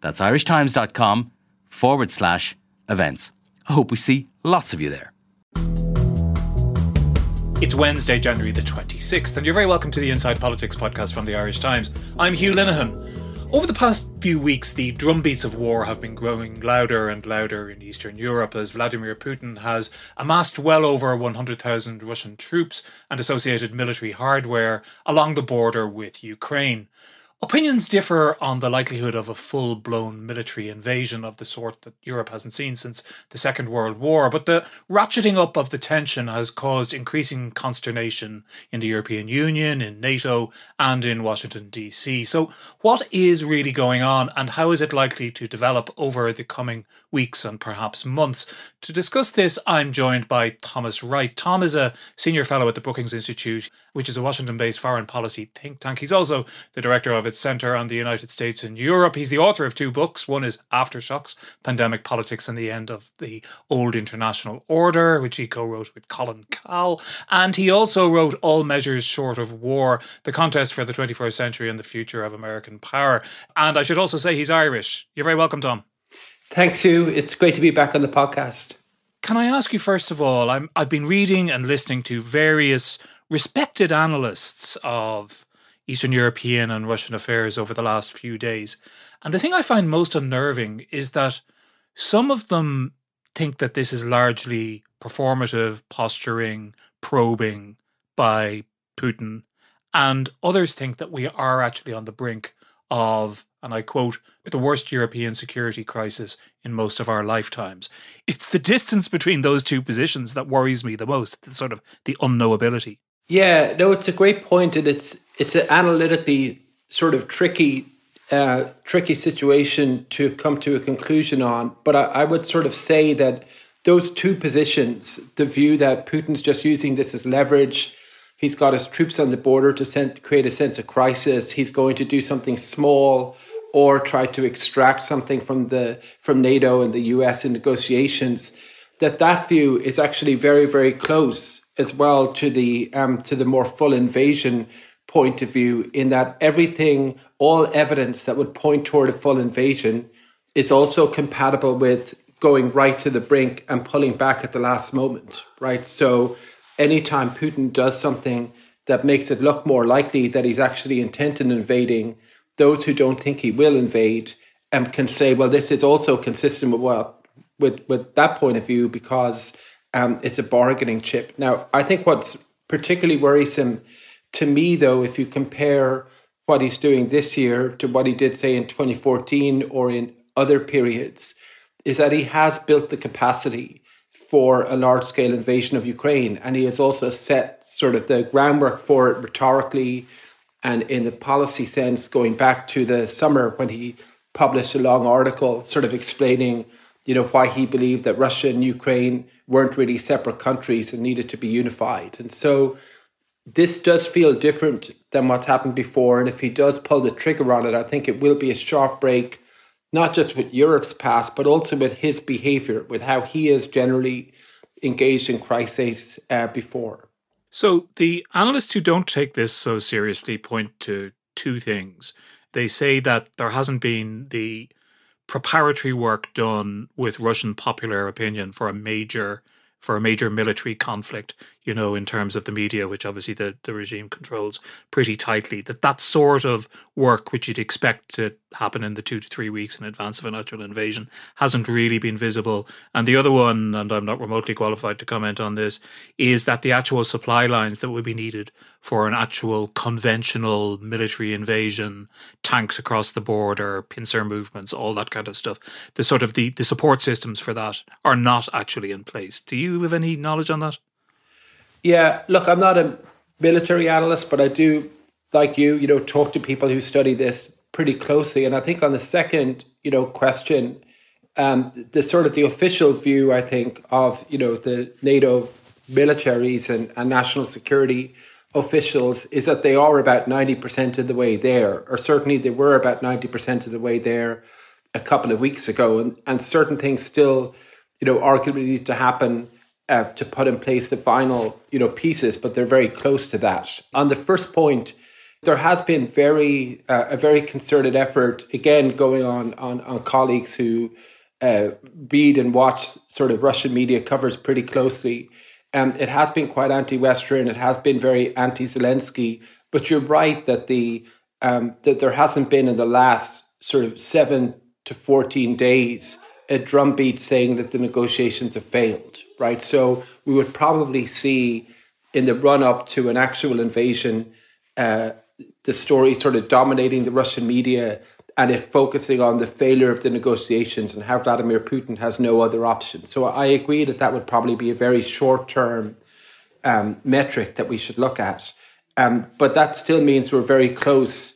That's irishtimes.com forward slash events. I hope we see lots of you there. It's Wednesday, January the 26th, and you're very welcome to the Inside Politics podcast from the Irish Times. I'm Hugh Linehan. Over the past few weeks, the drumbeats of war have been growing louder and louder in Eastern Europe as Vladimir Putin has amassed well over 100,000 Russian troops and associated military hardware along the border with Ukraine. Opinions differ on the likelihood of a full blown military invasion of the sort that Europe hasn't seen since the Second World War, but the ratcheting up of the tension has caused increasing consternation in the European Union, in NATO, and in Washington, D.C. So, what is really going on, and how is it likely to develop over the coming weeks and perhaps months? To discuss this, I'm joined by Thomas Wright. Tom is a senior fellow at the Brookings Institute, which is a Washington based foreign policy think tank. He's also the director of its Center on the United States and Europe. He's the author of two books. One is Aftershocks Pandemic Politics and the End of the Old International Order, which he co wrote with Colin Kahl. And he also wrote All Measures Short of War The Contest for the 21st Century and the Future of American Power. And I should also say he's Irish. You're very welcome, Tom. Thanks, Hugh. It's great to be back on the podcast. Can I ask you first of all? I'm, I've been reading and listening to various respected analysts of Eastern European and Russian affairs over the last few days. And the thing I find most unnerving is that some of them think that this is largely performative posturing, probing by Putin, and others think that we are actually on the brink of, and I quote, the worst European security crisis in most of our lifetimes. It's the distance between those two positions that worries me the most, the sort of the unknowability. Yeah, no, it's a great point, and it's it's an analytically sort of tricky uh, tricky situation to come to a conclusion on. But I, I, would sort of say that those two positions, the view that Putin's just using this as leverage, he's got his troops on the border to send, create a sense of crisis, he's going to do something small or try to extract something from the from NATO and the US in negotiations, that that view is actually very very close as well to the um, to the more full invasion point of view in that everything all evidence that would point toward a full invasion is also compatible with going right to the brink and pulling back at the last moment right so anytime putin does something that makes it look more likely that he's actually intent in invading those who don't think he will invade um, can say well this is also consistent with what with with that point of view because um, it's a bargaining chip. Now, I think what's particularly worrisome to me, though, if you compare what he's doing this year to what he did, say, in 2014 or in other periods, is that he has built the capacity for a large scale invasion of Ukraine. And he has also set sort of the groundwork for it rhetorically and in the policy sense, going back to the summer when he published a long article sort of explaining, you know, why he believed that Russia and Ukraine weren't really separate countries and needed to be unified. And so this does feel different than what's happened before. And if he does pull the trigger on it, I think it will be a sharp break, not just with Europe's past, but also with his behavior, with how he is generally engaged in crises uh, before. So the analysts who don't take this so seriously point to two things. They say that there hasn't been the preparatory work done with Russian popular opinion for a major for a major military conflict, you know, in terms of the media, which obviously the, the regime controls pretty tightly, that that sort of work, which you'd expect to happen in the two to three weeks in advance of an actual invasion, hasn't really been visible. And the other one, and I'm not remotely qualified to comment on this, is that the actual supply lines that would be needed for an actual conventional military invasion, tanks across the border, pincer movements, all that kind of stuff, the sort of the, the support systems for that are not actually in place. Do you have any knowledge on that? Yeah, look, I'm not a military analyst, but I do, like you, you know, talk to people who study this pretty closely. And I think on the second, you know, question, um, the sort of the official view, I think, of you know the NATO militaries and, and national security officials is that they are about 90% of the way there, or certainly they were about 90% of the way there a couple of weeks ago. And, and certain things still, you know, arguably need to happen uh, to put in place the final, you know, pieces, but they're very close to that. On the first point, there has been very uh, a very concerted effort again going on on, on colleagues who uh, read and watch sort of Russian media covers pretty closely. Um, it has been quite anti-Western. It has been very anti-Zelensky. But you're right that the um, that there hasn't been in the last sort of seven to fourteen days a drumbeat saying that the negotiations have failed. Right. So we would probably see in the run up to an actual invasion. Uh, the story sort of dominating the Russian media and it focusing on the failure of the negotiations and how Vladimir Putin has no other option. So I agree that that would probably be a very short term um, metric that we should look at. Um, but that still means we're very close,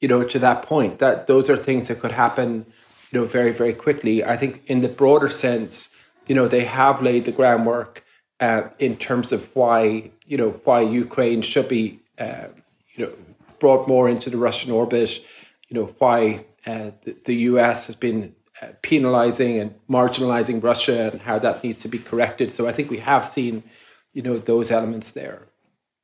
you know, to that point. That those are things that could happen, you know, very very quickly. I think in the broader sense, you know, they have laid the groundwork uh, in terms of why you know why Ukraine should be, uh, you know, brought more into the Russian orbit you know why uh, the, the, US has been uh, penalizing and marginalizing Russia and how that needs to be corrected. So I think we have seen, you know, those elements there.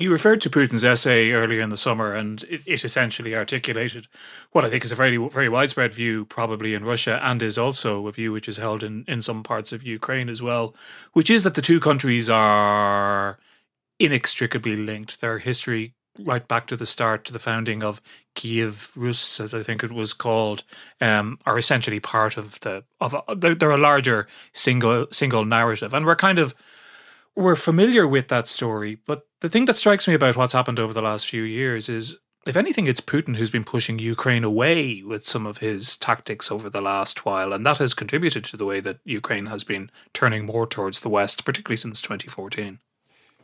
You referred to Putin's essay earlier in the summer, and it, it, essentially articulated what I think is a very, very widespread view, probably in Russia, and is also a view which is held in, in some parts of Ukraine as well, which is that the two countries are inextricably linked. Their history right back to the start, to the founding of Kiev Rus, as I think it was called, um, are essentially part of the of they're, they're a larger single single narrative, and we're kind of we're familiar with that story. But the thing that strikes me about what's happened over the last few years is. If anything, it's Putin who's been pushing Ukraine away with some of his tactics over the last while, and that has contributed to the way that Ukraine has been turning more towards the West, particularly since 2014.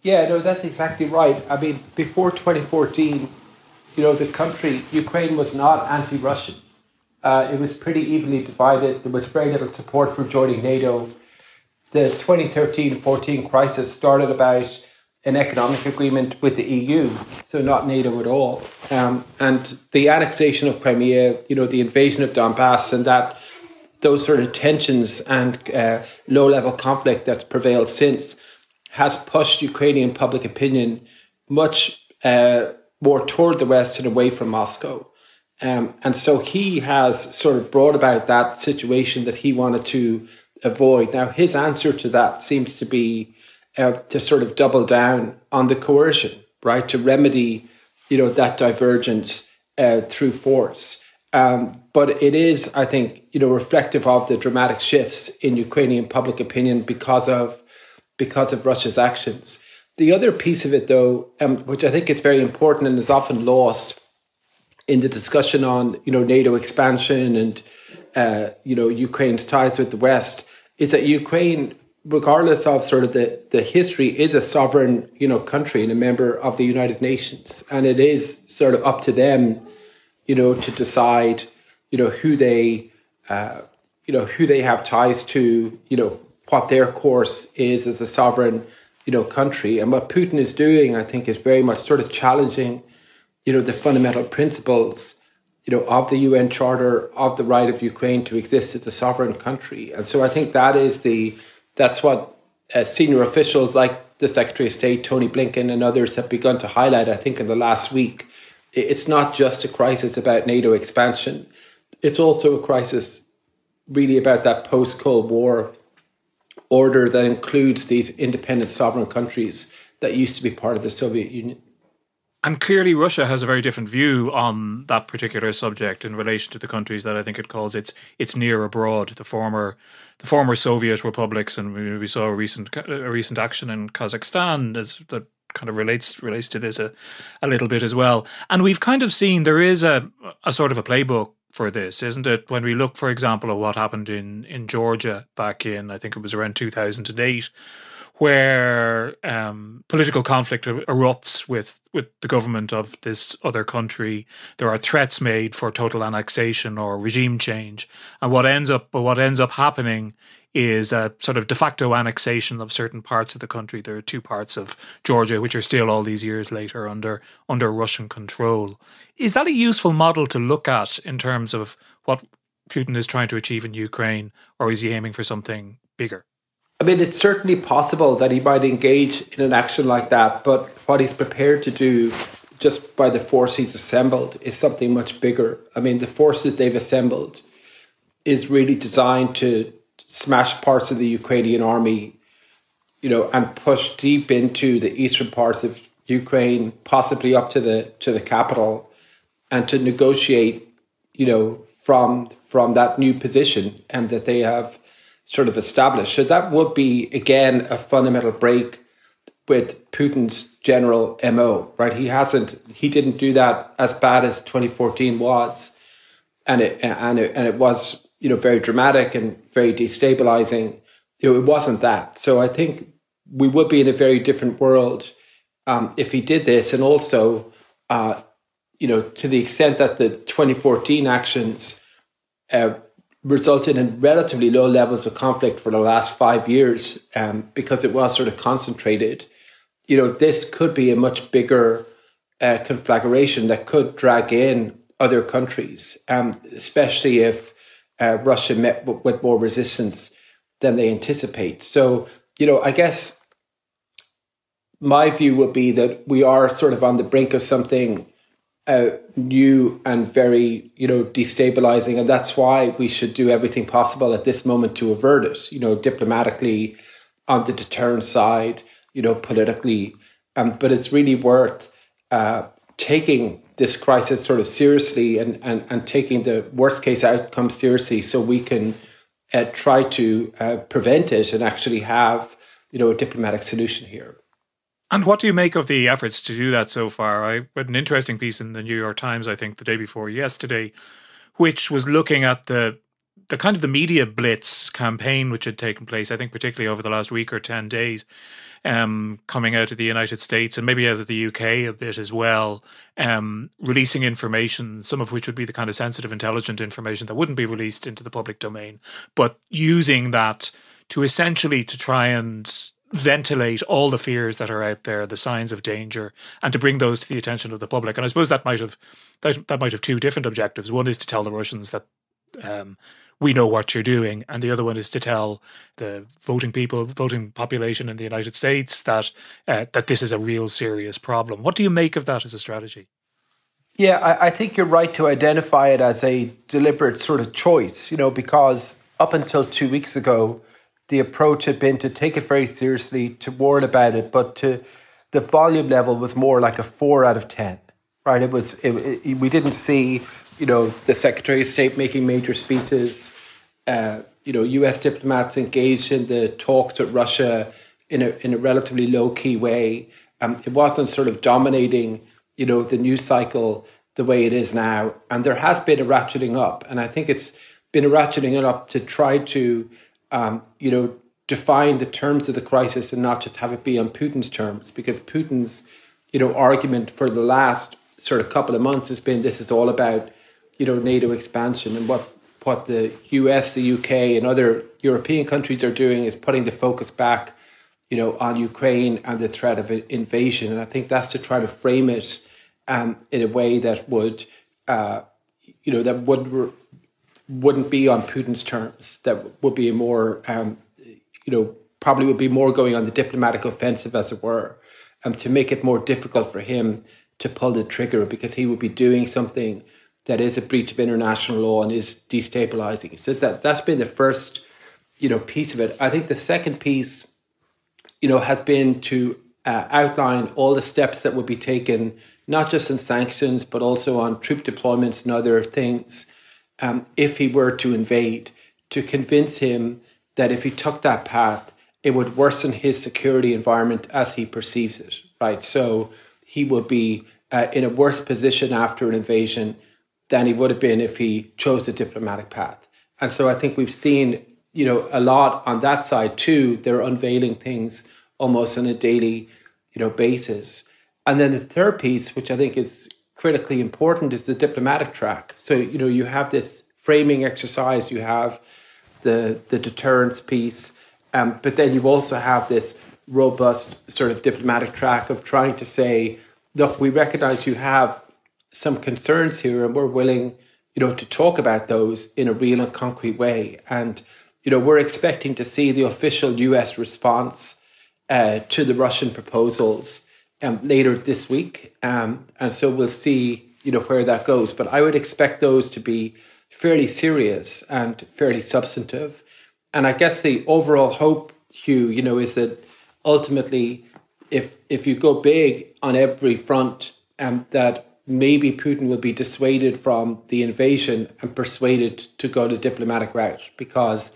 Yeah, no, that's exactly right. I mean, before 2014, you know, the country, Ukraine was not anti Russian. Uh, it was pretty evenly divided. There was very little support for joining NATO. The 2013 14 crisis started about an economic agreement with the EU, so not NATO at all. Um, and the annexation of Crimea, you know, the invasion of Donbass, and that those sort of tensions and uh, low level conflict that's prevailed since has pushed Ukrainian public opinion much uh, more toward the West and away from Moscow. Um, and so he has sort of brought about that situation that he wanted to avoid. Now, his answer to that seems to be uh, to sort of double down on the coercion, right? To remedy, you know, that divergence uh, through force. Um, but it is, I think, you know, reflective of the dramatic shifts in Ukrainian public opinion because of because of Russia's actions. The other piece of it, though, um, which I think is very important and is often lost in the discussion on you know NATO expansion and uh, you know Ukraine's ties with the West, is that Ukraine, regardless of sort of the, the history, is a sovereign you know country and a member of the United Nations, and it is sort of up to them, you know, to decide you know who they uh, you know who they have ties to, you know what their course is as a sovereign, you know, country. And what Putin is doing, I think, is very much sort of challenging, you know, the fundamental principles, you know, of the UN Charter of the right of Ukraine to exist as a sovereign country. And so I think that is the that's what uh, senior officials like the Secretary of State Tony Blinken and others have begun to highlight. I think in the last week, it's not just a crisis about NATO expansion; it's also a crisis really about that post Cold War order that includes these independent sovereign countries that used to be part of the Soviet Union. And clearly, Russia has a very different view on that particular subject in relation to the countries that I think it calls its its near abroad, the former the former Soviet republics, and we saw a recent a recent action in Kazakhstan that kind of relates relates to this a, a little bit as well. And we've kind of seen there is a a sort of a playbook for this, isn't it? When we look, for example, at what happened in, in Georgia back in, I think it was around 2008, where um, political conflict erupts with, with the government of this other country. There are threats made for total annexation or regime change, and what ends up what ends up happening is a sort of de facto annexation of certain parts of the country. There are two parts of Georgia which are still all these years later under under Russian control. Is that a useful model to look at in terms of what Putin is trying to achieve in Ukraine, or is he aiming for something bigger? I mean, it's certainly possible that he might engage in an action like that, but what he's prepared to do just by the force he's assembled is something much bigger. I mean, the force that they've assembled is really designed to smash parts of the Ukrainian army, you know, and push deep into the eastern parts of Ukraine, possibly up to the to the capital, and to negotiate, you know, from from that new position and that they have sort of established. So that would be again a fundamental break with Putin's general MO, right? He hasn't he didn't do that as bad as 2014 was. And it and it and it was, you know, very dramatic and very destabilizing. You know, it wasn't that. So I think we would be in a very different world um, if he did this, and also, uh, you know, to the extent that the 2014 actions uh, resulted in relatively low levels of conflict for the last five years um, because it was sort of concentrated. You know, this could be a much bigger uh, conflagration that could drag in other countries, um, especially if uh, Russia met w- with more resistance than they anticipate. So, you know, I guess my view would be that we are sort of on the brink of something uh, new and very you know destabilizing and that's why we should do everything possible at this moment to avert it you know diplomatically on the deterrent side you know politically. Um, but it's really worth uh, taking this crisis sort of seriously and, and, and taking the worst case outcome seriously so we can uh, try to uh, prevent it and actually have you know a diplomatic solution here and what do you make of the efforts to do that so far? I read an interesting piece in the New York Times, I think, the day before yesterday, which was looking at the the kind of the media blitz campaign which had taken place, I think, particularly over the last week or ten days, um, coming out of the United States and maybe out of the UK a bit as well, um, releasing information, some of which would be the kind of sensitive, intelligent information that wouldn't be released into the public domain, but using that to essentially to try and ventilate all the fears that are out there, the signs of danger, and to bring those to the attention of the public. And I suppose that might have that, that might have two different objectives. One is to tell the Russians that um, we know what you're doing, and the other one is to tell the voting people, voting population in the United States that uh, that this is a real serious problem. What do you make of that as a strategy? Yeah, I, I think you're right to identify it as a deliberate sort of choice. You know, because up until two weeks ago the approach had been to take it very seriously, to warn about it, but to the volume level was more like a four out of ten. Right? It was. It, it, we didn't see, you know, the Secretary of State making major speeches. Uh, you know, U.S. diplomats engaged in the talks with Russia in a in a relatively low key way. Um, it wasn't sort of dominating, you know, the news cycle the way it is now. And there has been a ratcheting up, and I think it's been a ratcheting up to try to um, you know, define the terms of the crisis and not just have it be on Putin's terms, because Putin's, you know, argument for the last sort of couple of months has been this is all about, you know, NATO expansion and what what the US, the UK, and other European countries are doing is putting the focus back, you know, on Ukraine and the threat of invasion. And I think that's to try to frame it um, in a way that would, uh, you know, that would wouldn't be on Putin's terms. That would be more, um, you know, probably would be more going on the diplomatic offensive, as it were, um, to make it more difficult for him to pull the trigger because he would be doing something that is a breach of international law and is destabilizing. So that that's been the first, you know, piece of it. I think the second piece, you know, has been to uh, outline all the steps that would be taken, not just in sanctions but also on troop deployments and other things um, if he were to invade, to convince him that if he took that path, it would worsen his security environment as he perceives it, right? So he would be uh, in a worse position after an invasion than he would have been if he chose the diplomatic path. And so I think we've seen, you know, a lot on that side too. They're unveiling things almost on a daily, you know, basis. And then the third piece, which I think is critically important, is the diplomatic track. So you know, you have this framing exercise, you have the the deterrence piece, um, but then you also have this robust sort of diplomatic track of trying to say, look, we recognize you have some concerns here, and we're willing, you know, to talk about those in a real and concrete way. And you know, we're expecting to see the official U.S. response uh, to the Russian proposals um, later this week, um, and so we'll see, you know, where that goes. But I would expect those to be fairly serious and fairly substantive. And I guess the overall hope, Hugh, you know, is that ultimately, if if you go big on every front, um, that maybe Putin will be dissuaded from the invasion and persuaded to go the diplomatic route because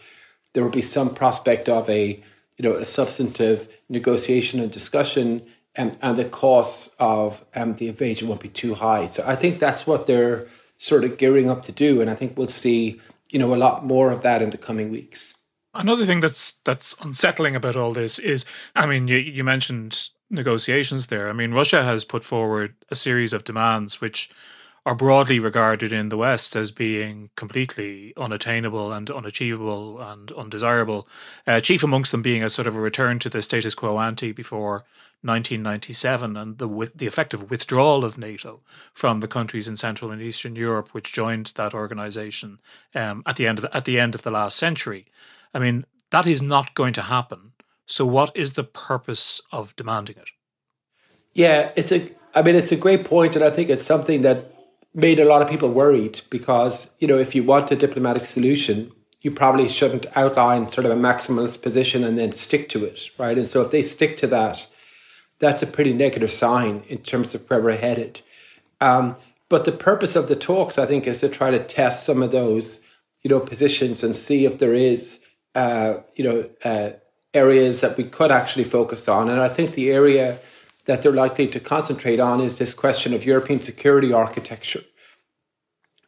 there will be some prospect of a you know a substantive negotiation and discussion and, and the costs of um, the invasion won't be too high. So I think that's what they're sort of gearing up to do, and I think we'll see you know a lot more of that in the coming weeks. Another thing that's that's unsettling about all this is, I mean, you, you mentioned negotiations there. I mean, Russia has put forward a series of demands which are broadly regarded in the West as being completely unattainable and unachievable and undesirable. Uh, chief amongst them being a sort of a return to the status quo ante before 1997 and the with the effective withdrawal of NATO from the countries in Central and Eastern Europe which joined that organization um, at the end of the, at the end of the last century. I mean, that is not going to happen. So, what is the purpose of demanding it? Yeah, it's a. I mean, it's a great point, and I think it's something that made a lot of people worried because you know if you want a diplomatic solution, you probably shouldn't outline sort of a maximalist position and then stick to it, right? And so if they stick to that, that's a pretty negative sign in terms of where we're headed. Um, but the purpose of the talks, I think, is to try to test some of those, you know, positions and see if there is, uh, you know, uh, areas that we could actually focus on. And I think the area that they're likely to concentrate on is this question of European security architecture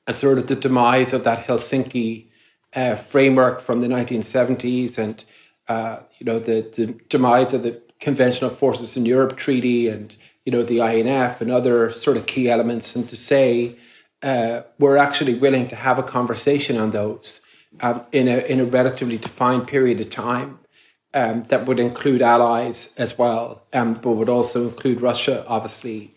and sort of the demise of that Helsinki uh, framework from the 1970s and, uh, you know, the, the demise of the Conventional Forces in Europe Treaty and, you know, the INF and other sort of key elements. And to say uh, we're actually willing to have a conversation on those um, in, a, in a relatively defined period of time um, that would include allies as well, um, but would also include Russia, obviously.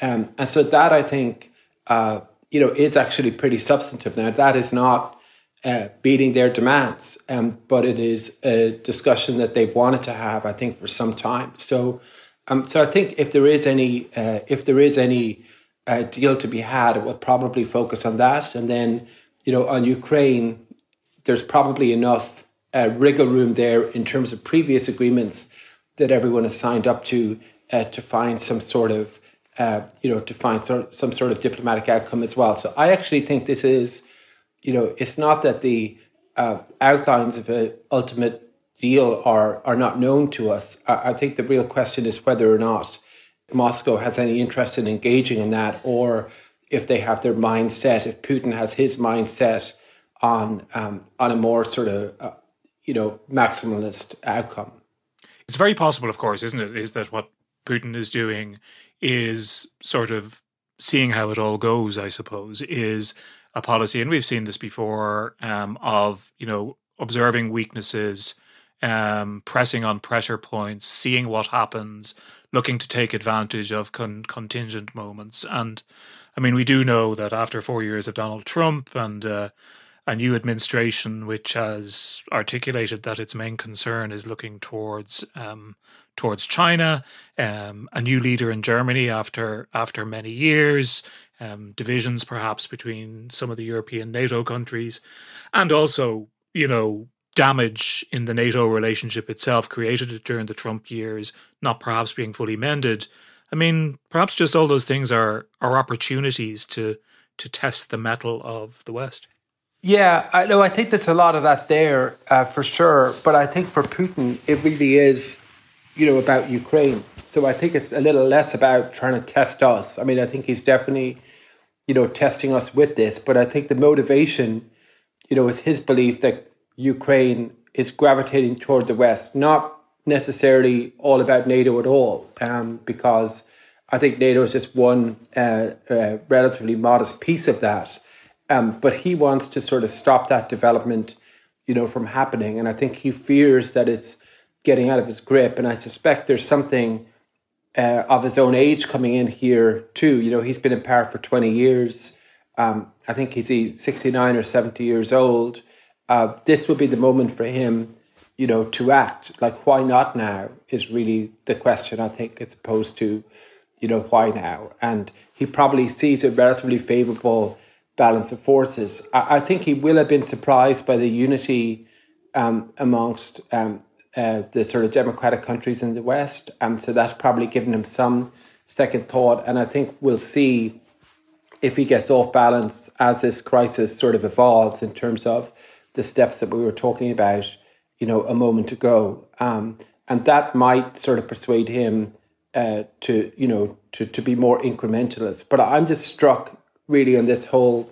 Um, and so that I think, uh, you know, is actually pretty substantive. Now that is not uh, beating their demands, um, but it is a discussion that they've wanted to have, I think, for some time. So, um, so I think if there is any, uh, if there is any uh, deal to be had, it will probably focus on that, and then, you know, on Ukraine, there's probably enough uh, wriggle room there in terms of previous agreements that everyone has signed up to uh, to find some sort of uh, you know to find some, some sort of diplomatic outcome as well. So I actually think this is you know it's not that the uh, outlines of an ultimate deal are are not known to us. I, I think the real question is whether or not Moscow has any interest in engaging in that, or if they have their mindset, if Putin has his mindset on um, on a more sort of uh, you know, maximalist outcome. It's very possible, of course, isn't it? Is that what Putin is doing is sort of seeing how it all goes, I suppose, is a policy, and we've seen this before, um, of, you know, observing weaknesses, um, pressing on pressure points, seeing what happens, looking to take advantage of con- contingent moments. And I mean, we do know that after four years of Donald Trump and uh, a new administration which has articulated that its main concern is looking towards um, towards China, um, a new leader in Germany after after many years, um, divisions perhaps between some of the European NATO countries, and also you know damage in the NATO relationship itself created during the Trump years, not perhaps being fully mended. I mean, perhaps just all those things are are opportunities to to test the mettle of the West. Yeah, I know. I think there's a lot of that there uh, for sure. But I think for Putin, it really is, you know, about Ukraine. So I think it's a little less about trying to test us. I mean, I think he's definitely, you know, testing us with this. But I think the motivation, you know, is his belief that Ukraine is gravitating toward the West, not necessarily all about NATO at all, um, because I think NATO is just one uh, uh, relatively modest piece of that. Um, but he wants to sort of stop that development, you know, from happening, and I think he fears that it's getting out of his grip. And I suspect there's something uh, of his own age coming in here too. You know, he's been in power for 20 years. Um, I think he's 69 or 70 years old. Uh, this would be the moment for him, you know, to act. Like, why not now is really the question, I think, as opposed to, you know, why now? And he probably sees a relatively favorable balance of forces. I, I think he will have been surprised by the unity um, amongst um, uh, the sort of democratic countries in the West. Um, so that's probably given him some second thought. And I think we'll see if he gets off balance as this crisis sort of evolves in terms of the steps that we were talking about, you know, a moment ago. Um, and that might sort of persuade him uh, to, you know, to, to be more incrementalist. But I'm just struck really on this whole,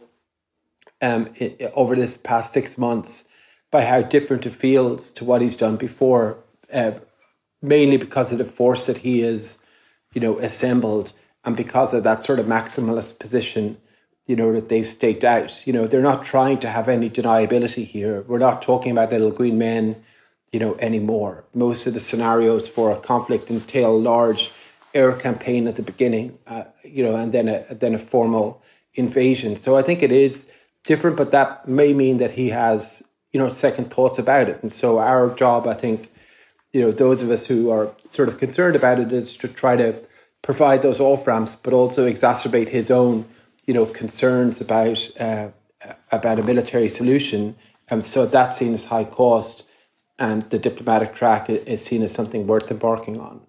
um, over this past six months, by how different it feels to what he's done before, uh, mainly because of the force that he is, you know, assembled, and because of that sort of maximalist position, you know, that they've staked out. You know, they're not trying to have any deniability here. We're not talking about little green men, you know, anymore. Most of the scenarios for a conflict entail large air campaign at the beginning, uh, you know, and then a then a formal invasion. So I think it is different, but that may mean that he has you know second thoughts about it. And so our job i think you know those of us who are sort of concerned about it is to try to provide those off ramps but also exacerbate his own you know concerns about uh, about a military solution. And so that's seen as high cost and the diplomatic track is seen as something worth embarking on.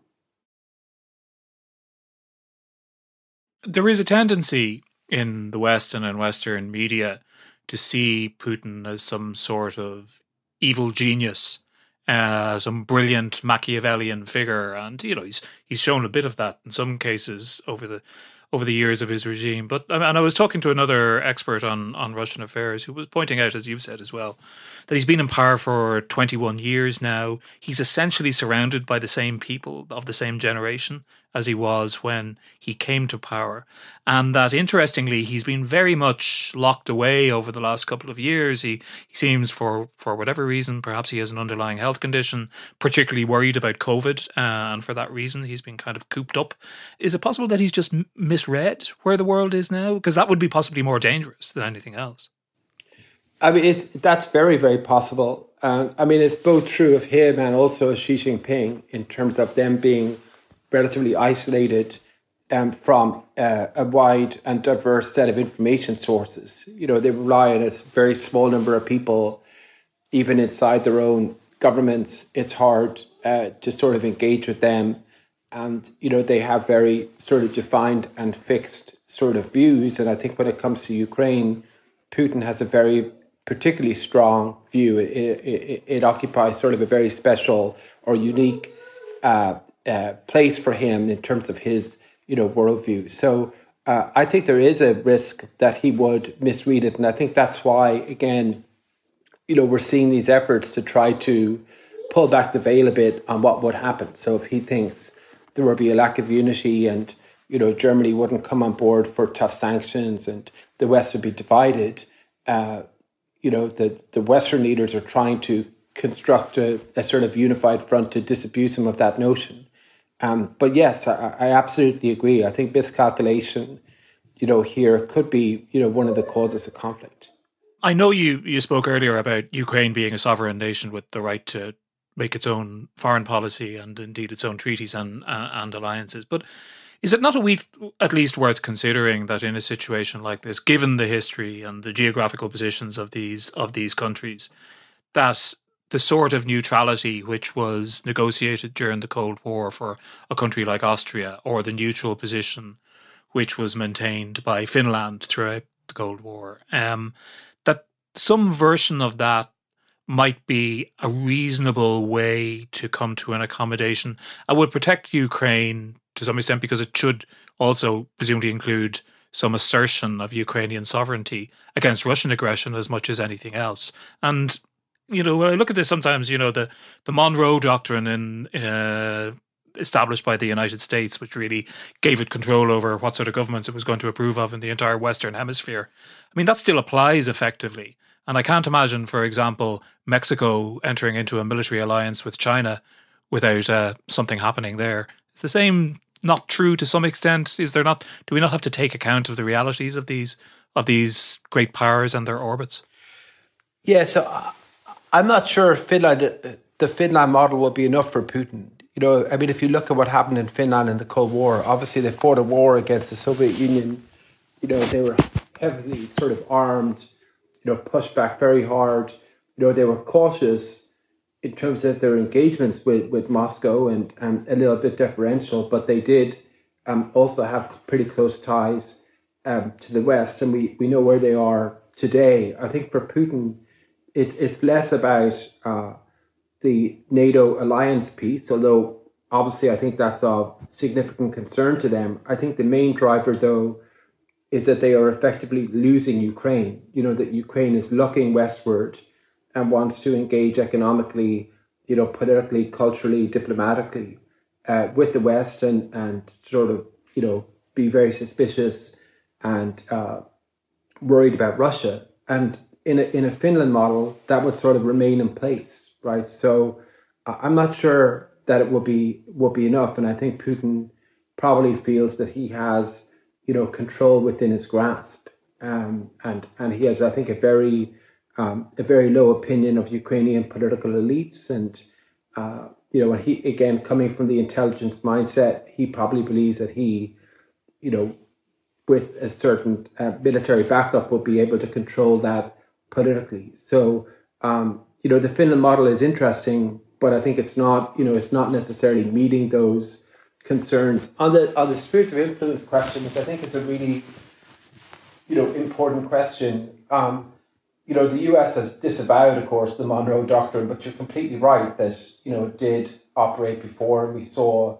There is a tendency in the west and in western media to see Putin as some sort of evil genius, uh, some brilliant Machiavellian figure, and you know he's he's shown a bit of that in some cases over the over the years of his regime. But and I was talking to another expert on on Russian affairs who was pointing out, as you've said as well, that he's been in power for 21 years now. He's essentially surrounded by the same people of the same generation as he was when he came to power. And that interestingly, he's been very much locked away over the last couple of years. He, he seems, for, for whatever reason, perhaps he has an underlying health condition, particularly worried about COVID. Uh, and for that reason, he's been kind of cooped up. Is it possible that he's just misread where the world is now? Because that would be possibly more dangerous than anything else. I mean, it's, that's very, very possible. Uh, I mean, it's both true of him and also Xi Jinping in terms of them being relatively isolated um, from uh, a wide and diverse set of information sources. You know, they rely on a very small number of people, even inside their own governments. It's hard uh, to sort of engage with them. And, you know, they have very sort of defined and fixed sort of views. And I think when it comes to Ukraine, Putin has a very particularly strong view. It, it, it occupies sort of a very special or unique uh, uh, place for him in terms of his, you know, worldview. So uh, I think there is a risk that he would misread it, and I think that's why, again, you know, we're seeing these efforts to try to pull back the veil a bit on what would happen. So if he thinks there will be a lack of unity and you know Germany wouldn't come on board for tough sanctions and the West would be divided, uh, you know, the, the Western leaders are trying to construct a, a sort of unified front to disabuse him of that notion. Um, but yes, I, I, absolutely agree. I think miscalculation, you know, here could be, you know, one of the causes of conflict. I know you you spoke earlier about Ukraine being a sovereign nation with the right to make its own foreign policy and indeed its own treaties and uh, and alliances, but is it not a week at least worth considering that in a situation like this, given the history and the geographical positions of these of these countries, that the sort of neutrality which was negotiated during the Cold War for a country like Austria, or the neutral position which was maintained by Finland throughout the Cold War, um, that some version of that might be a reasonable way to come to an accommodation. I would protect Ukraine to some extent because it should also presumably include some assertion of Ukrainian sovereignty against Russian aggression as much as anything else. And you know, when I look at this sometimes, you know, the, the Monroe Doctrine in uh, established by the United States, which really gave it control over what sort of governments it was going to approve of in the entire Western Hemisphere. I mean, that still applies effectively. And I can't imagine, for example, Mexico entering into a military alliance with China without uh, something happening there. Is the same not true to some extent? Is there not? Do we not have to take account of the realities of these of these great powers and their orbits? Yeah, so I'm not sure Finland, the Finland model will be enough for Putin. You know, I mean, if you look at what happened in Finland in the Cold War, obviously they fought a war against the Soviet Union. You know, they were heavily sort of armed, you know, pushed back very hard. You know, they were cautious in terms of their engagements with, with Moscow and, and a little bit deferential, but they did um, also have pretty close ties um, to the West, and we, we know where they are today. I think for Putin, it, it's less about uh, the NATO alliance piece, although obviously I think that's of significant concern to them. I think the main driver, though, is that they are effectively losing Ukraine. You know, that Ukraine is looking westward and wants to engage economically, you know, politically, culturally, diplomatically uh, with the West and, and sort of, you know, be very suspicious and uh, worried about Russia. And in a, in a Finland model, that would sort of remain in place, right? So I'm not sure that it will be will be enough, and I think Putin probably feels that he has you know control within his grasp, um, and and he has I think a very um, a very low opinion of Ukrainian political elites, and uh, you know, when he again coming from the intelligence mindset, he probably believes that he, you know, with a certain uh, military backup, will be able to control that politically. So, um, you know, the Finland model is interesting, but I think it's not, you know, it's not necessarily meeting those concerns. On the on the spheres of influence question, which I think is a really, you know, important question. Um, you know, the US has disavowed, of course, the Monroe Doctrine, but you're completely right that, you know, it did operate before. We saw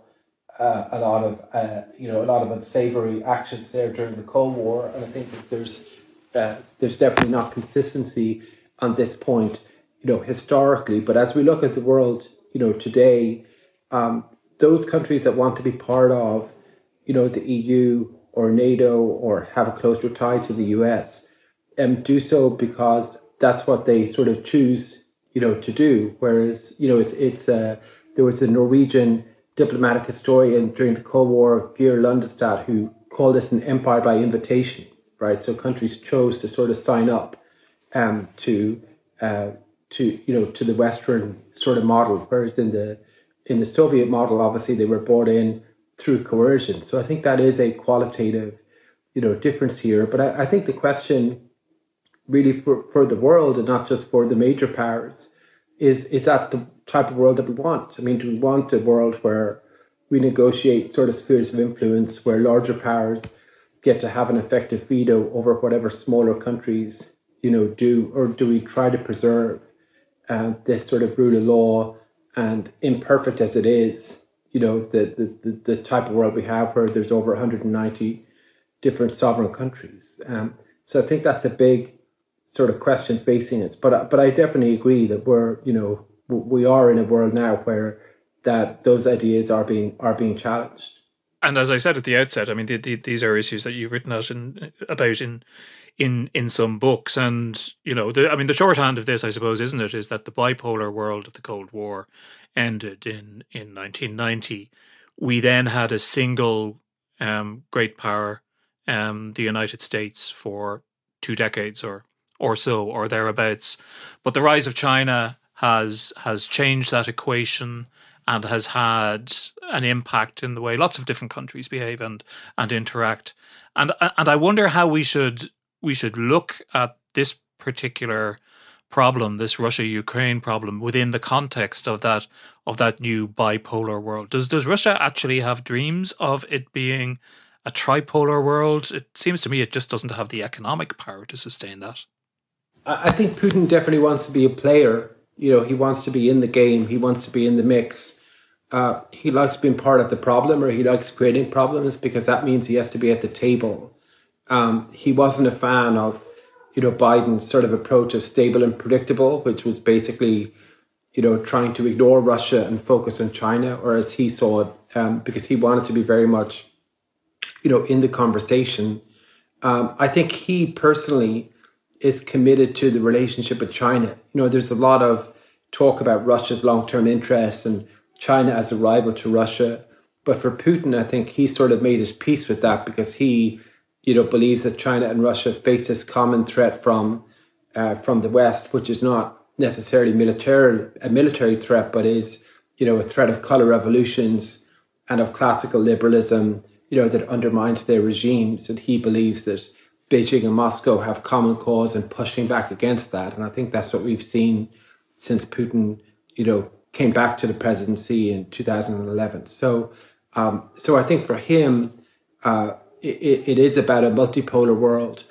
uh, a lot of, uh, you know, a lot of unsavory actions there during the Cold War. And I think that there's uh, there's definitely not consistency on this point, you know, historically. But as we look at the world, you know, today, um, those countries that want to be part of, you know, the EU or NATO or have a closer tie to the US, um, do so because that's what they sort of choose, you know, to do. Whereas, you know, it's it's uh, there was a Norwegian diplomatic historian during the Cold War, Geir Lundestad, who called this an empire by invitation right? So countries chose to sort of sign up um, to uh, to you know to the Western sort of model, whereas in the in the Soviet model, obviously they were brought in through coercion. So I think that is a qualitative you know difference here. But I, I think the question really for, for the world and not just for the major powers is is that the type of world that we want? I mean, do we want a world where we negotiate sort of spheres of influence where larger powers get to have an effective veto over whatever smaller countries you know do or do we try to preserve uh, this sort of rule of law and imperfect as it is you know the, the the type of world we have where there's over 190 different sovereign countries. Um, so i think that's a big sort of question facing us. But but i definitely agree that we're you know we are in a world now where that those ideas are being are being challenged and as I said at the outset, I mean, the, the, these are issues that you've written out in, about in in in some books, and you know, the, I mean, the shorthand of this, I suppose, isn't it, is that the bipolar world of the Cold War ended in in 1990. We then had a single um, great power, um, the United States, for two decades or or so or thereabouts, but the rise of China has has changed that equation and has had an impact in the way lots of different countries behave and and interact. And and I wonder how we should we should look at this particular problem, this Russia Ukraine problem, within the context of that of that new bipolar world. Does does Russia actually have dreams of it being a tripolar world? It seems to me it just doesn't have the economic power to sustain that. I think Putin definitely wants to be a player. You know, he wants to be in the game. He wants to be in the mix uh, he likes being part of the problem or he likes creating problems because that means he has to be at the table. Um, he wasn't a fan of you know, Biden's sort of approach of stable and predictable, which was basically, you know, trying to ignore Russia and focus on China, or as he saw it, um, because he wanted to be very much, you know, in the conversation. Um, I think he personally is committed to the relationship with China. You know, there's a lot of talk about Russia's long term interests and China as a rival to Russia. But for Putin, I think he sort of made his peace with that because he, you know, believes that China and Russia face this common threat from uh, from the West, which is not necessarily military a military threat, but is you know a threat of color revolutions and of classical liberalism, you know, that undermines their regimes. And he believes that Beijing and Moscow have common cause in pushing back against that. And I think that's what we've seen since Putin, you know, came back to the presidency in 2011. So, um, so I think for him, uh, it, it is about a multipolar world,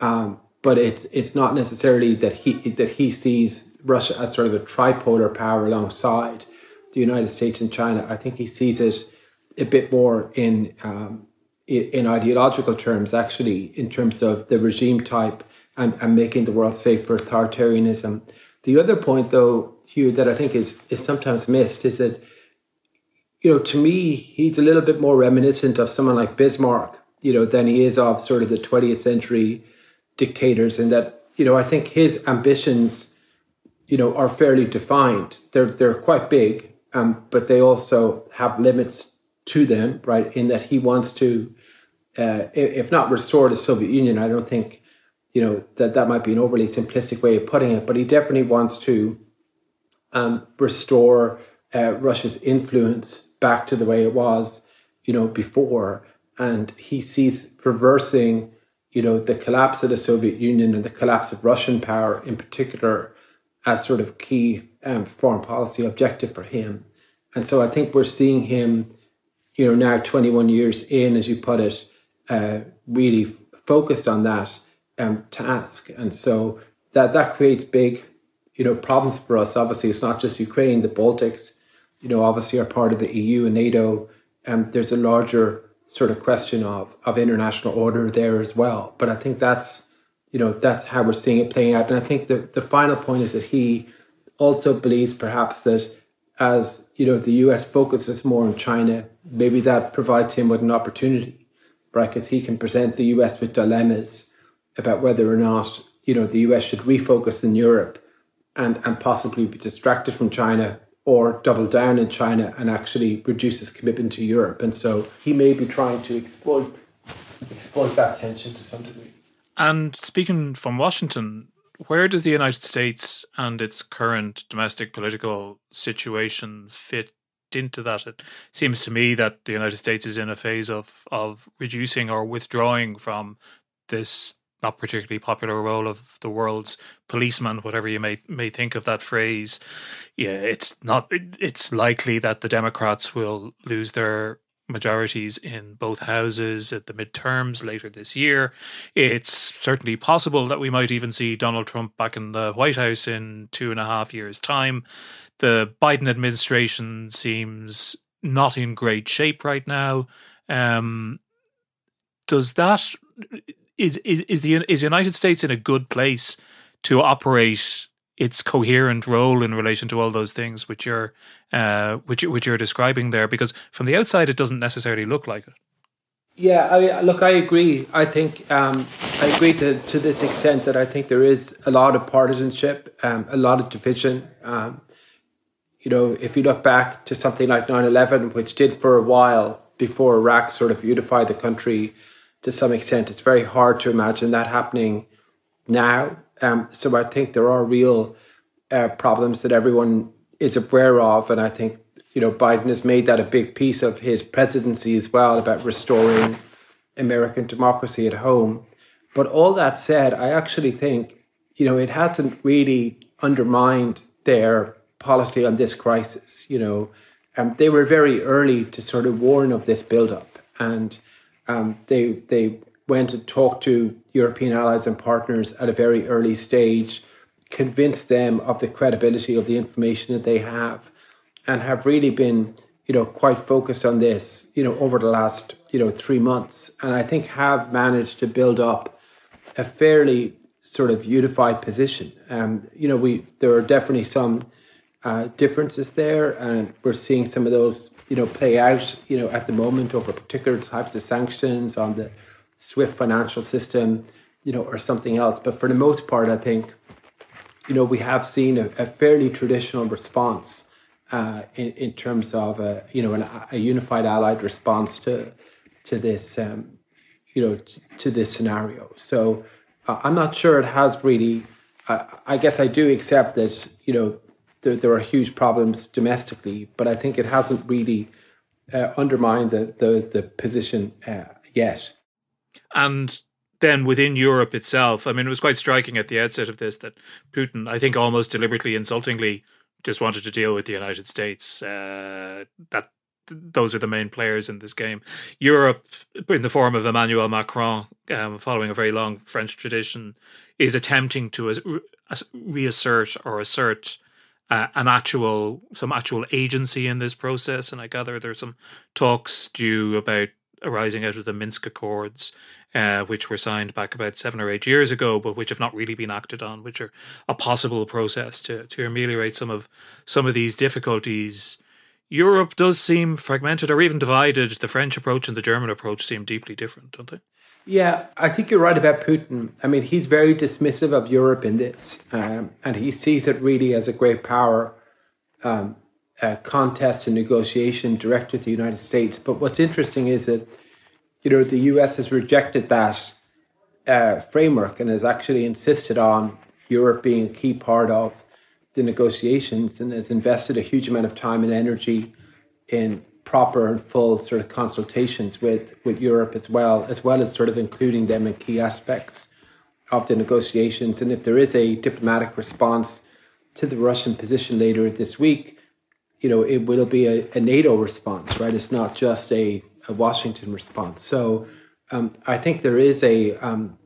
um, but it's it's not necessarily that he that he sees Russia as sort of a tripolar power alongside the United States and China. I think he sees it a bit more in um, in ideological terms, actually, in terms of the regime type and, and making the world safe for authoritarianism. The other point, though, Hugh, that I think is is sometimes missed is that, you know, to me, he's a little bit more reminiscent of someone like Bismarck, you know, than he is of sort of the 20th century dictators, and that, you know, I think his ambitions, you know, are fairly defined. They're they're quite big, um, but they also have limits to them, right? In that he wants to, uh, if not restore the Soviet Union, I don't think, you know, that that might be an overly simplistic way of putting it, but he definitely wants to um, restore uh, Russia's influence back to the way it was, you know, before. And he sees reversing, you know, the collapse of the Soviet Union and the collapse of Russian power in particular as sort of key um, foreign policy objective for him. And so I think we're seeing him you know, now 21 years in, as you put it, uh, really focused on that um, task. And so that, that creates big, you know, problems for us. Obviously, it's not just Ukraine, the Baltics, you know, obviously are part of the EU and NATO. And um, there's a larger sort of question of, of international order there as well. But I think that's, you know, that's how we're seeing it playing out. And I think the, the final point is that he also believes perhaps that as you know the US focuses more on China, maybe that provides him with an opportunity, right? Because he can present the US with dilemmas about whether or not you know the US should refocus in Europe and and possibly be distracted from China or double down in China and actually reduce his commitment to Europe. And so he may be trying to exploit exploit that tension to some degree. And speaking from Washington, where does the United States and its current domestic political situation fit into that? It seems to me that the United States is in a phase of of reducing or withdrawing from this not particularly popular role of the world's policeman, whatever you may may think of that phrase. Yeah, it's not. It's likely that the Democrats will lose their majorities in both houses at the midterms later this year. It's certainly possible that we might even see Donald Trump back in the White House in two and a half years' time. The Biden administration seems not in great shape right now. Um, does that is is is the is the United States in a good place to operate its coherent role in relation to all those things which you're uh, which which you're describing there? Because from the outside it doesn't necessarily look like it. Yeah I look I agree. I think um, I agree to to this extent that I think there is a lot of partisanship um, a lot of division um, you know if you look back to something like 9-11 which did for a while before Iraq sort of unified the country to some extent it's very hard to imagine that happening now um, so I think there are real uh, problems that everyone is aware of, and I think you know Biden has made that a big piece of his presidency as well about restoring American democracy at home. But all that said, I actually think you know it hasn't really undermined their policy on this crisis. You know, um, they were very early to sort of warn of this buildup, and um, they they went and talked to European allies and partners at a very early stage, convinced them of the credibility of the information that they have, and have really been, you know, quite focused on this, you know, over the last, you know, three months. And I think have managed to build up a fairly sort of unified position. Um, you know, we there are definitely some uh, differences there, and we're seeing some of those, you know, play out, you know, at the moment over particular types of sanctions on the SWIFT financial system, you know, or something else. But for the most part, I think, you know, we have seen a, a fairly traditional response uh, in, in terms of, a, you know, an, a unified allied response to to this, um, you know, to this scenario. So uh, I'm not sure it has really. Uh, I guess I do accept that, you know, there, there are huge problems domestically, but I think it hasn't really uh, undermined the, the, the position uh, yet. And then within Europe itself, I mean, it was quite striking at the outset of this that Putin, I think almost deliberately insultingly, just wanted to deal with the United States. Uh, that those are the main players in this game. Europe, in the form of Emmanuel Macron, um, following a very long French tradition, is attempting to reassert or assert uh, an actual some actual agency in this process. And I gather there's some talks due about arising out of the Minsk Accords, uh, which were signed back about seven or eight years ago, but which have not really been acted on, which are a possible process to to ameliorate some of some of these difficulties. Europe does seem fragmented or even divided. The French approach and the German approach seem deeply different, don't they? Yeah, I think you're right about Putin. I mean, he's very dismissive of Europe in this, um, and he sees it really as a great power um, contest and negotiation direct with the United States. But what's interesting is that, you know, the US has rejected that uh, framework and has actually insisted on Europe being a key part of the negotiations and has invested a huge amount of time and energy in proper and full sort of consultations with, with Europe as well, as well as sort of including them in key aspects of the negotiations. And if there is a diplomatic response to the Russian position later this week, you know, it will be a, a NATO response, right? It's not just a, a Washington response. So um, I think there is a, um,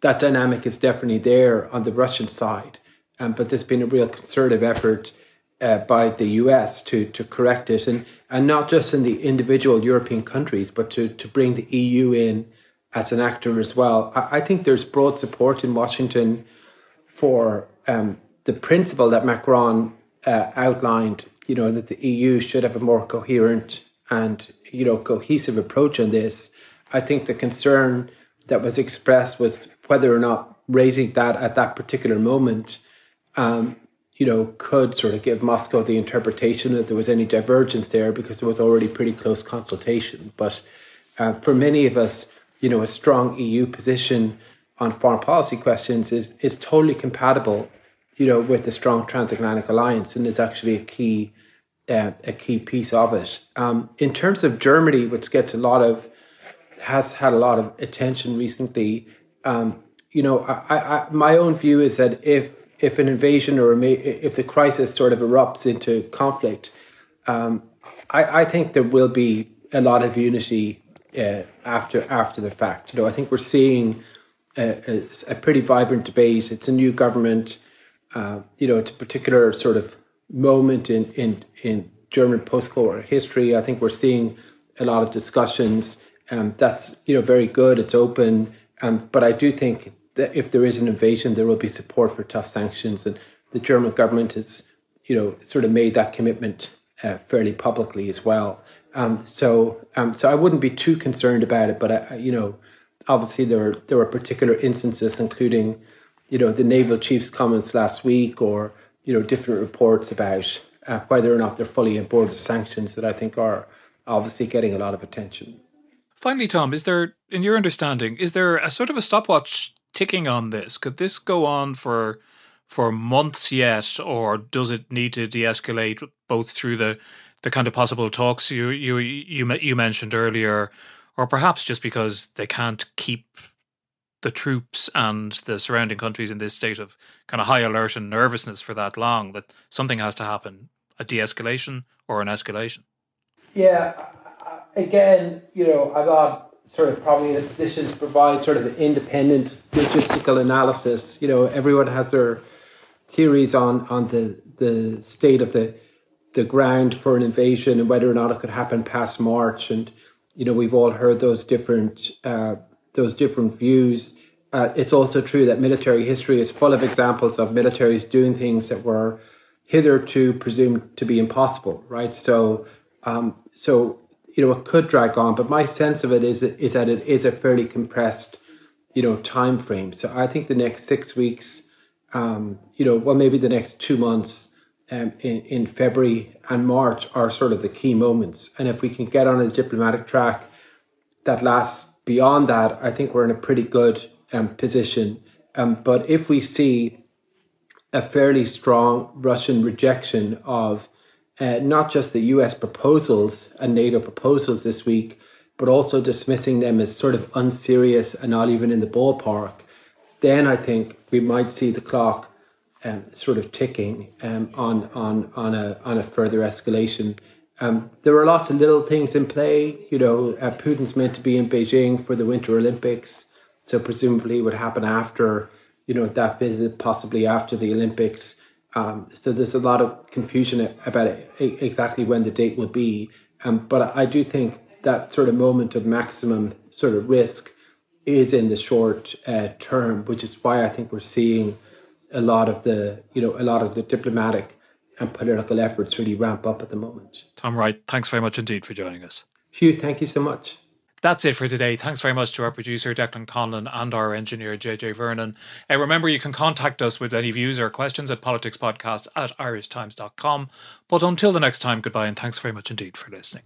that dynamic is definitely there on the Russian side. Um, but there's been a real concerted effort uh, by the US to to correct it, and and not just in the individual European countries, but to to bring the EU in as an actor as well. I, I think there's broad support in Washington for um, the principle that Macron uh, outlined. You know that the EU should have a more coherent and you know cohesive approach on this. I think the concern that was expressed was whether or not raising that at that particular moment um, you know, could sort of give Moscow the interpretation that there was any divergence there because there was already pretty close consultation. But uh, for many of us, you know, a strong EU position on foreign policy questions is is totally compatible, you know, with the strong transatlantic alliance and is actually a key uh, a key piece of it. Um, in terms of Germany, which gets a lot of has had a lot of attention recently, um, you know, I, I, my own view is that if if an invasion or if the crisis sort of erupts into conflict, um, I, I, think there will be a lot of unity uh, after after the fact. You know, I think we're seeing a, a, a pretty vibrant debate. It's a new government. Uh, you know, it's a particular sort of moment in in in German post-war history. I think we're seeing a lot of discussions. Um, that's you know very good. It's open. Um, but I do think that if there is an invasion, there will be support for tough sanctions, and the German government has, you know, sort of made that commitment uh, fairly publicly as well. Um, so, um, so I wouldn't be too concerned about it, but I, you know, obviously there are there are particular instances, including, you know, the naval chief's comments last week, or you know, different reports about uh, whether or not they're fully on board with sanctions that I think are obviously getting a lot of attention. Finally, Tom, is there, in your understanding, is there a sort of a stopwatch ticking on this? Could this go on for for months yet, or does it need to de-escalate both through the the kind of possible talks you you you you mentioned earlier, or perhaps just because they can't keep the troops and the surrounding countries in this state of kind of high alert and nervousness for that long that something has to happen a de-escalation or an escalation yeah again you know i'm not sort of probably in a position to provide sort of the independent logistical analysis. You know, everyone has their theories on on the the state of the the ground for an invasion and whether or not it could happen past March. And you know, we've all heard those different uh, those different views. uh, it's also true that military history is full of examples of militaries doing things that were hitherto presumed to be impossible, right? So, um, so you know, it could drag on, but my sense of it is is that it is a fairly compressed, you know, time frame. So I think the next six weeks, um, you know, well, maybe the next two months um, in in February and March are sort of the key moments, and if we can get on a diplomatic track that lasts beyond that, I think we're in a pretty good um, position. Um, but if we see a fairly strong Russian rejection of uh, not just the US proposals and NATO proposals this week, but also dismissing them as sort of unserious and not even in the ballpark, then I think we might see the clock um, sort of ticking um, on on on a on a further escalation. Um, there are lots of little things in play. You know, uh, Putin's meant to be in Beijing for the Winter Olympics. So presumably it would happen after, you know, that visit, possibly after the Olympics. Um, so there's a lot of confusion about it, exactly when the date will be. Um, but I do think that sort of moment of maximum sort of risk is in the short uh, term, which is why I think we're seeing a lot of the, you know, a lot of the diplomatic and political efforts really ramp up at the moment. Tom Wright, thanks very much indeed for joining us. Hugh, thank you so much. That's it for today. Thanks very much to our producer, Declan Conlon, and our engineer, JJ Vernon. Uh, remember, you can contact us with any views or questions at politicspodcast at irishtimes.com. But until the next time, goodbye and thanks very much indeed for listening.